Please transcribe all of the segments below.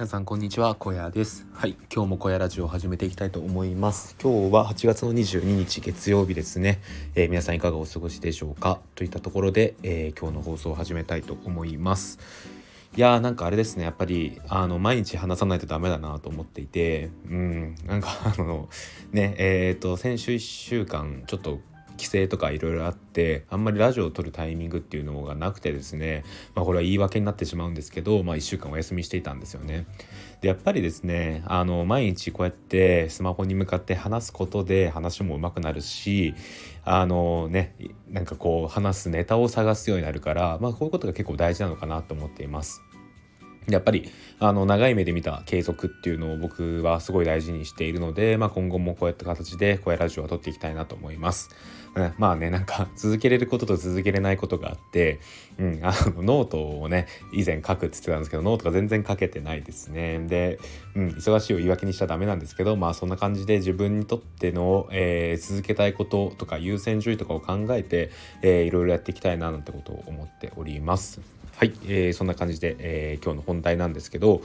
皆さんこんにちは。小屋です。はい。今日も小屋ラジオを始めていきたいと思います。今日は8月の22日月曜日ですね、えー、皆さんいかがお過ごしでしょうか？といったところで、えー、今日の放送を始めたいと思います。いやーなんかあれですね。やっぱりあの毎日話さないとダメだなと思っていてうん。なんかあのねえっ、ー、と先週1週間ちょっと規制とかいろいろあってあんまりラジオを撮るタイミングっていうのがなくてですね、まあ、これは言い訳になってしまうんですけど、まあ、1週間お休みしていたんですよね。でやっぱりですねあの毎日こうやってスマホに向かって話すことで話も上手くなるしあのねなんかこう話すネタを探すようになるから、まあ、こういうことが結構大事なのかなと思っています。やっぱりあの長い目で見た継続っていうのを僕はすごい大事にしているので、まあ、今後もこうやった形でこうやラジオは撮っていきたいなと思います。うん、まあねなんか続けれることと続けれないことがあって、うん、あのノートをね以前書くって言ってたんですけどノートが全然書けてないですね。で、うん、忙しいを言い訳にしちゃダメなんですけどまあそんな感じで自分にとっての、えー、続けたいこととか優先順位とかを考えて、えー、いろいろやっていきたいななんてことを思っております。はい、えー、そんな感じで、えー、今日の本題なんですけど、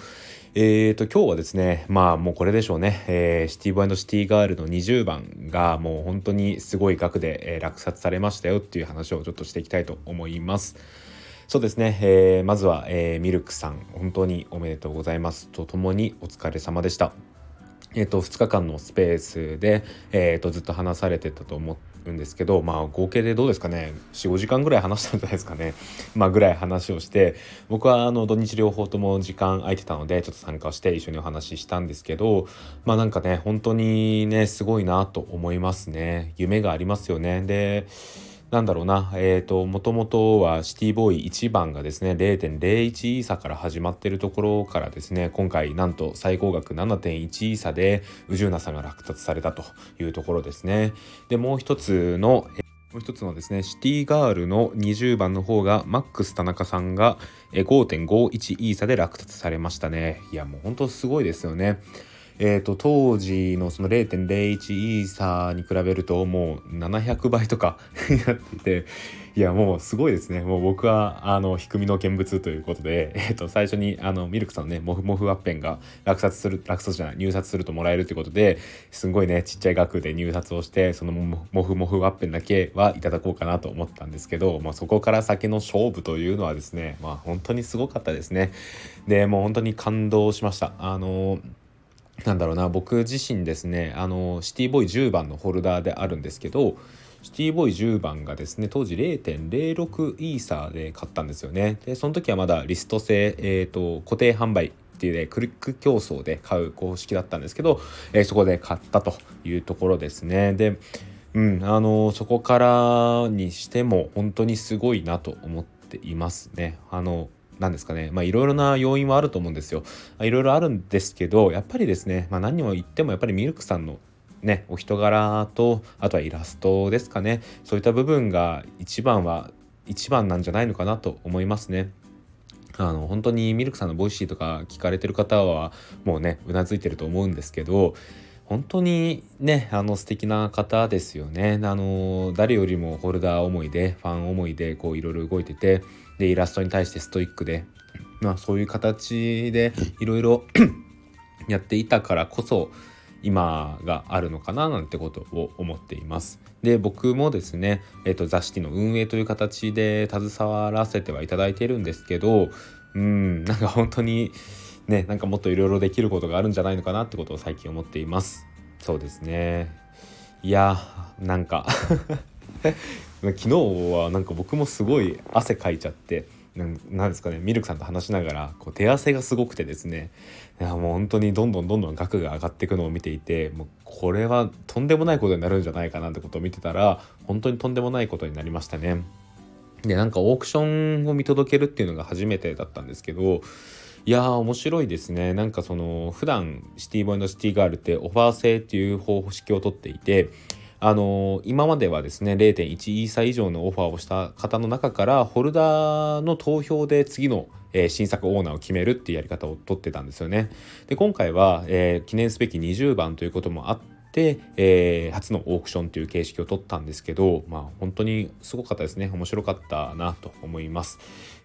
えーと、今日はですねまあもうこれでしょうね、えー、 CITY BOY CITY GIRL の20番がもう本当にすごい額で、えー、落札されましたよっていう話をちょっとしていきたいと思います。そうですね、えー、まずは、えー、ミルクさん本当におめでとうございますとともにお疲れ様でした。えーと、2日間のスペースで、えーと、ずっと話されてたと思うんですけどまあ合計でどうですかね。45時間ぐらい話したんじゃないですかね。まあぐらい話をして僕はあの土日両方とも時間空いてたのでちょっと参加して一緒にお話ししたんですけどまあなんかね本当にねすごいなと思いますね。夢がありますよね。でなんだろうな、えっ、ー、と、もともとはシティボーイ1番がですね、0.01イーサから始まってるところからですね、今回なんと最高額7.1イーサで、宇宙なさんが落札されたというところですね。で、もう一つの、もう一つのですね、シティガールの20番の方が、マックス田中さんが5.51イーサで落札されましたね。いや、もう本当すごいですよね。えーと、当時のその0.01イーサーに比べるともう700倍とかになっていていやもうすごいですね。もう僕はあの低みの見物ということで、えーと、最初にあのミルクさんのねモフモフワッペンが落札する落札じゃない入札するともらえるということですごいねちっちゃい額で入札をしてそのモフモフワッペンだけはいただこうかなと思ったんですけど、まあ、そこから先の勝負というのはですねまあ本当にすごかったですね。でもう本当に感動しました。あのーなんだろうな僕自身ですねあのシティボーイ10番のホルダーであるんですけどシティボーイ10番がですね当時0.06イーサーで買ったんですよね。でその時はまだリスト制、えーと、固定販売っていうねクリック競争で買う公式だったんですけど、えー、そこで買ったというところですね。でうんあのそこからにしても本当にすごいなと思っていますね。あのなんですかね。まあいろいろな要因はあると思うんですよ。いろいろあるんですけどやっぱりですね、まあ、何にも言ってもやっぱりミルクさんのねお人柄とあとはイラストですかね。そういった部分が一番は一番なんじゃないのかなと思いますね。あの本当にミルクさんの Voicy とか聞かれてる方はもうねうなずいてると思うんですけど本当にねあの素敵な方ですよねあの誰よりもホルダー思いでファン思いでこういろいろ動いててでイラストに対してストイックでまあそういう形でいろいろ やっていたからこそ今があるのかななんてことを思っています。で僕もですね、えーと、雑誌の運営という形で携わらせてはいただいているんですけどうんなんか本当にねなんかもっといろいろできることがあるんじゃないのかなってことを最近思っています。そうですね。いやなんか。昨日はなんか僕もすごい汗かいちゃってなんですかねミルクさんと話しながらこう手汗がすごくてですね。いやもう本当にどんどんどんどん額が上がっていくのを見ていてもうこれはとんでもないことになるんじゃないかなってことを見てたら本当にとんでもないことになりましたね。でなんかオークションを見届けるっていうのが初めてだったんですけどいやー面白いですねなんかその普段シティボーイのシティガールってオファー制っていう方式をとっていてあのー、今まではですね0.1イーサ以上のオファーをした方の中からホルダーの投票で次の、えー、新作オーナーを決めるっていうやり方をとってたんですよね。で今回は、えー、記念すべき20番ということもあってで、えー、初のオークションという形式を取ったんですけど、まあ、本当にすごかったですね面白かったなと思います。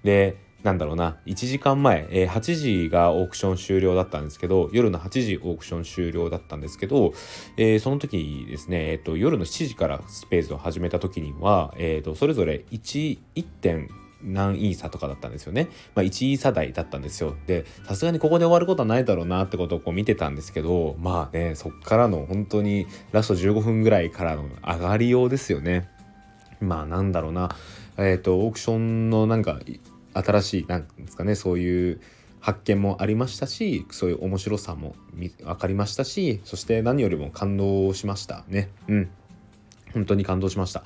でなんだろうな1時間前、えー、8時がオークション終了だったんですけど夜の8時オークション終了だったんですけど、えー、その時ですね、えーと、夜の7時からスペースを始めた時には、えーと、それぞれ 1, 1点何イーサとかだったんですよね。まあ、1イーサ台だったんですよ。で、さすがにここで終わることはないだろうなってことをこう見てたんですけど、まあね、そっからの本当にラスト15分ぐらいからの上がりようですよね。まあなんだろうな、えっ、ー、と、オークションのなんか新しいなんですかねそういう発見もありましたしそういう面白さも分かりましたしそして何よりも感動しましたね。うん。本当に感動しました。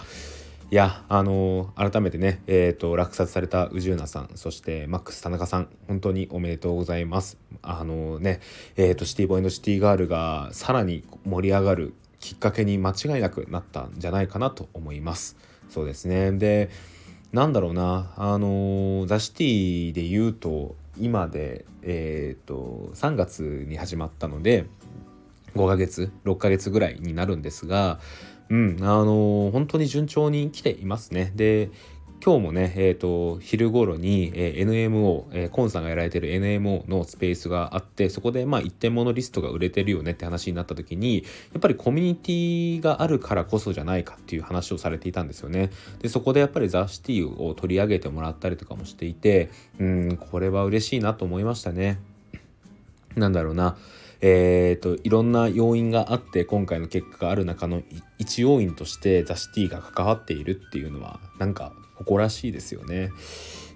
いやあのー、改めてねえっ、ー、と落札された宇宙ナさんそしてマックス田中さん本当におめでとうございます。あのー、ねえっ、とシティボーイのシティガールがさらに盛り上がるきっかけに間違いなくなったんじゃないかなと思います。そうですね。でなんだろうな。あのザ・シティで言うと今でえっ、ー、と3月に始まったので5ヶ月6ヶ月ぐらいになるんですがうんあの本当に順調に来ていますね。で今日もね、えーと、昼頃に、えー、NMO、えー、コンさんがやられてる NMO のスペースがあってそこでまあ一点物リストが売れてるよねって話になった時にやっぱりコミュニティがあるからこそじゃないかっていう話をされていたんですよね。でそこでやっぱりザ・シティを取り上げてもらったりとかもしていてうんこれは嬉しいなと思いましたね。なんだろうな。えーと、いろんな要因があって今回の結果がある中の一要因としてザ・シティが関わっているっていうのはなんか誇らしいですよね。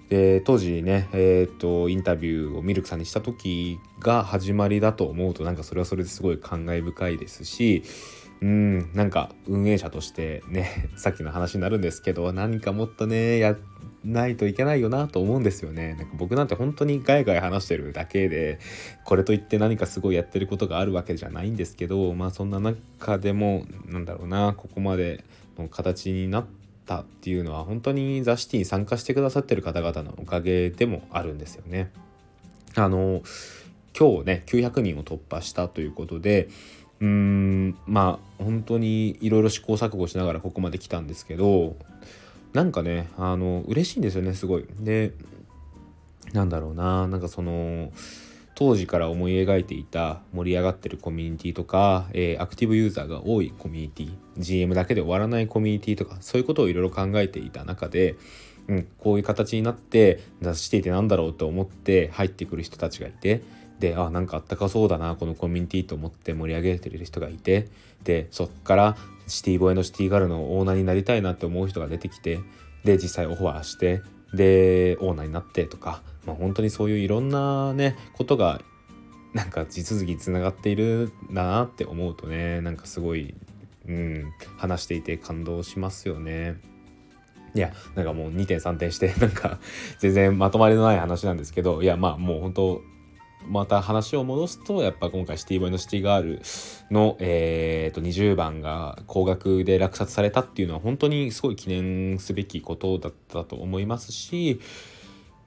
で当時ね、えーと、インタビューをミルクさんにした時が始まりだと思うとなんかそれはそれですごい感慨深いですしうんなんか運営者としてね さっきの話になるんですけど何かもっとねやないといけないよなと思うんですよねなんか僕なんて本当にガヤガヤ話してるだけでこれといって何かすごいやってることがあるわけじゃないんですけどまあそんな中でもなんだろうなここまでの形になってったっていうのは本当にザ・シティに参加してくださってる方々のおかげでもあるんですよね。あの今日ね900人を突破したということでうーんまあ本当にいろいろ試行錯誤しながらここまで来たんですけどなんかねあの嬉しいんですよねすごい。でなんだろうななんかその当時から思い描いていた盛り上がってるコミュニティとか、えー、アクティブユーザーが多いコミュニティ GM だけで終わらないコミュニティとかそういうことをいろいろ考えていた中で、うん、こういう形になって出していてなんだろうと思って入ってくる人たちがいてであなんかあったかそうだなこのコミュニティと思って盛り上げてる人がいてでそっからシティボーイのシティガールのオーナーになりたいなって思う人が出てきてで実際オファーしてでオーナーになってとかまあ、本当にそういういろんなねことがなんか地続きつながっているんだなって思うとねなんかすごい、うん、話していて感動しますよね。いやなんかもう2点3点してなんか全然まとまりのない話なんですけどいやまあもう本当また話を戻すとやっぱ今回シティボーイのシティガールの、えー、と20番が高額で落札されたっていうのは本当にすごい記念すべきことだったと思いますし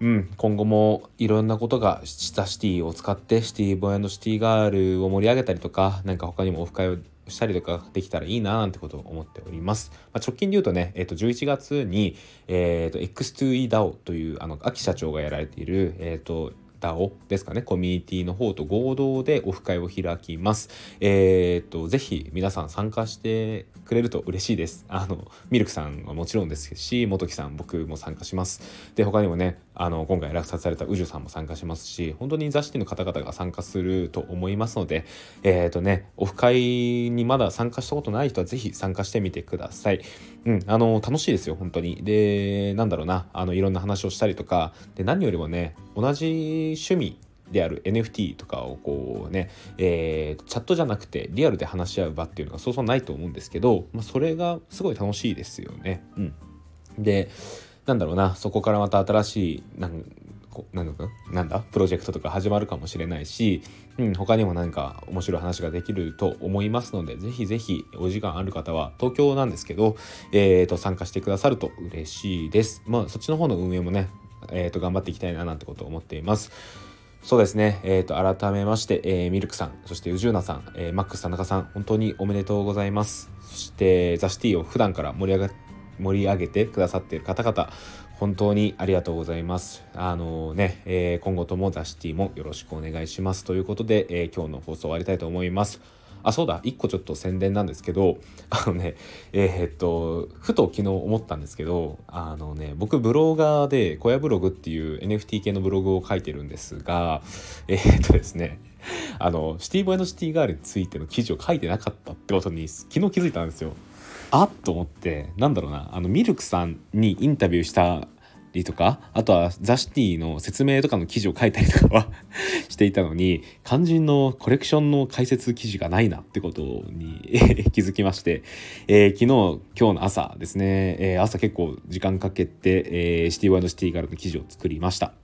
うん、今後もいろんなことがシタシティを使ってシティボーイシティガールを盛り上げたりとか何か他にもオフ会をしたりとかできたらいいななんてことを思っております。まあ、直近で言うとね、えー、と11月に、えー、と X2EDAO というあの秋社長がやられている、えー、と DAO ですかね、コミュニティの方と合同でオフ会を開きます。えっ、と、ぜひ皆さん参加してくれると嬉しいです。あの、ミルクさんはもちろんですし、元木さん、僕も参加します。で、他にもね、あの、今回落札された宇宙さんも参加しますし、本当に雑誌の方々が参加すると思いますので、えっ、とね、オフ会にまだ参加したことない人はぜひ参加してみてください。うん、あの、楽しいですよ、本当に。で、なんだろうな、あの、いろんな話をしたりとか、で、何よりもね、同じ趣味である NFT とかをこうね、えー、チャットじゃなくてリアルで話し合う場っていうのがそうそうないと思うんですけど、まあ、それがすごい楽しいですよね。うん、でなんだろうなそこからまた新しいなんなんだなんだ？プロジェクトとか始まるかもしれないし、うん、他にも何か面白い話ができると思いますのでぜひぜひお時間ある方は東京なんですけど、えー、と参加してくださると嬉しいです。まあそっちの方の運営もねえー、と頑張っていきたいななんてことを思っています。そうですね、えー、と改めまして、えー、ミルクさんそして宇宙ナさん、えー、マックス田中さん本当におめでとうございますそしてザ・シティを普段から盛り上が盛り上げてくださっている方々本当にありがとうございます。あのね、えー、今後ともザシティもよろしくお願いしますということで、えー、今日の放送終わりたいと思います。あ、そうだ、一個ちょっと宣伝なんですけど、あのね、えー、っと、ふと昨日思ったんですけど、あのね、僕ブロガーで、小屋ブログっていう NFT 系のブログを書いてるんですが、えー、っとですね、あの、シティボーイのシティガールについての記事を書いてなかったってことに昨日気づいたんですよ。あっと思ってなんだろうなあのミルクさんにインタビューしたりとかあとはザ・シティの説明とかの記事を書いたりとかは していたのに肝心のコレクションの解説記事がないなってことに 気づきまして、えー、昨日今日の朝ですね、えー、朝結構時間かけて、えー、シティワイドシティからの記事を作りました。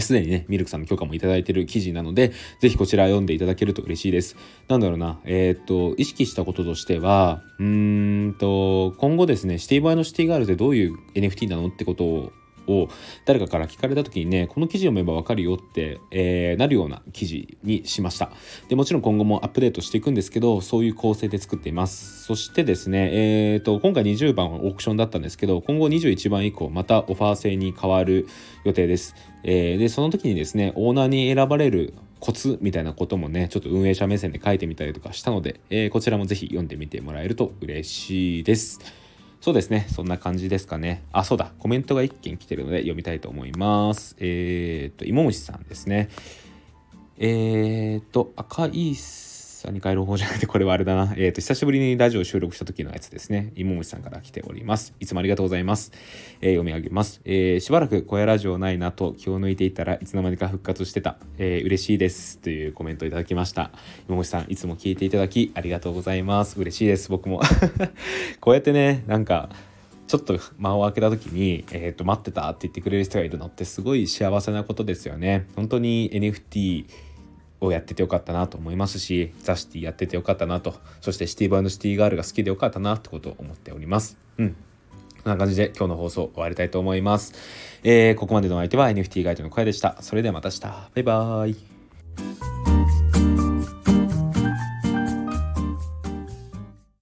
すでにね、ミルクさんの許可もいただいている記事なので、ぜひこちら読んでいただけると嬉しいです。なんだろうな、えー、っと、意識したこととしては、うーんと、今後ですね、シティバイのシティガールってどういう NFT なのってことをを誰かから聞かれた時にねこの記事読めばわかるよって、えー、なるような記事にしました。でもちろん今後もアップデートしていくんですけどそういう構成で作っています。そしてですねえーと、今回20番はオークションだったんですけど今後21番以降またオファー制に変わる予定です、えー、でその時にですねオーナーに選ばれるコツみたいなこともねちょっと運営者目線で書いてみたりとかしたので、えー、こちらもぜひ読んでみてもらえると嬉しいです。そうですね。そんな感じですかね。あ、そうだ。コメントが1件来てるので読みたいと思います。えー、っと、芋虫さんですね。えー、っと、赤いっすさんに帰る方じゃなくて、これはあれだな。えっ、ー、と、久しぶりにラジオ収録した時のやつですね。芋虫さんから来ております。いつもありがとうございます。えー、読み上げます。えー、しばらく小屋ラジオないなと気を抜いていたらいつの間にか復活してた。えー、嬉しいです。というコメントいただきました。芋虫さん、いつも聞いていただきありがとうございます。嬉しいです。僕も。こうやってね、なんか、ちょっと間を空けた時に、えー、と待ってたって言ってくれる人がいるのってすごい幸せなことですよね。本当に NFT をやっててよかったなと思いますしザ・シティやっててよかったなと。そしてシティバンドシティガールが好きでよかったなってことを思っております。うん。こんな感じで今日の放送終わりたいと思います、えー、ここまでの相手は NFT ガイドの声でした。それではまた明日。バイバーイ。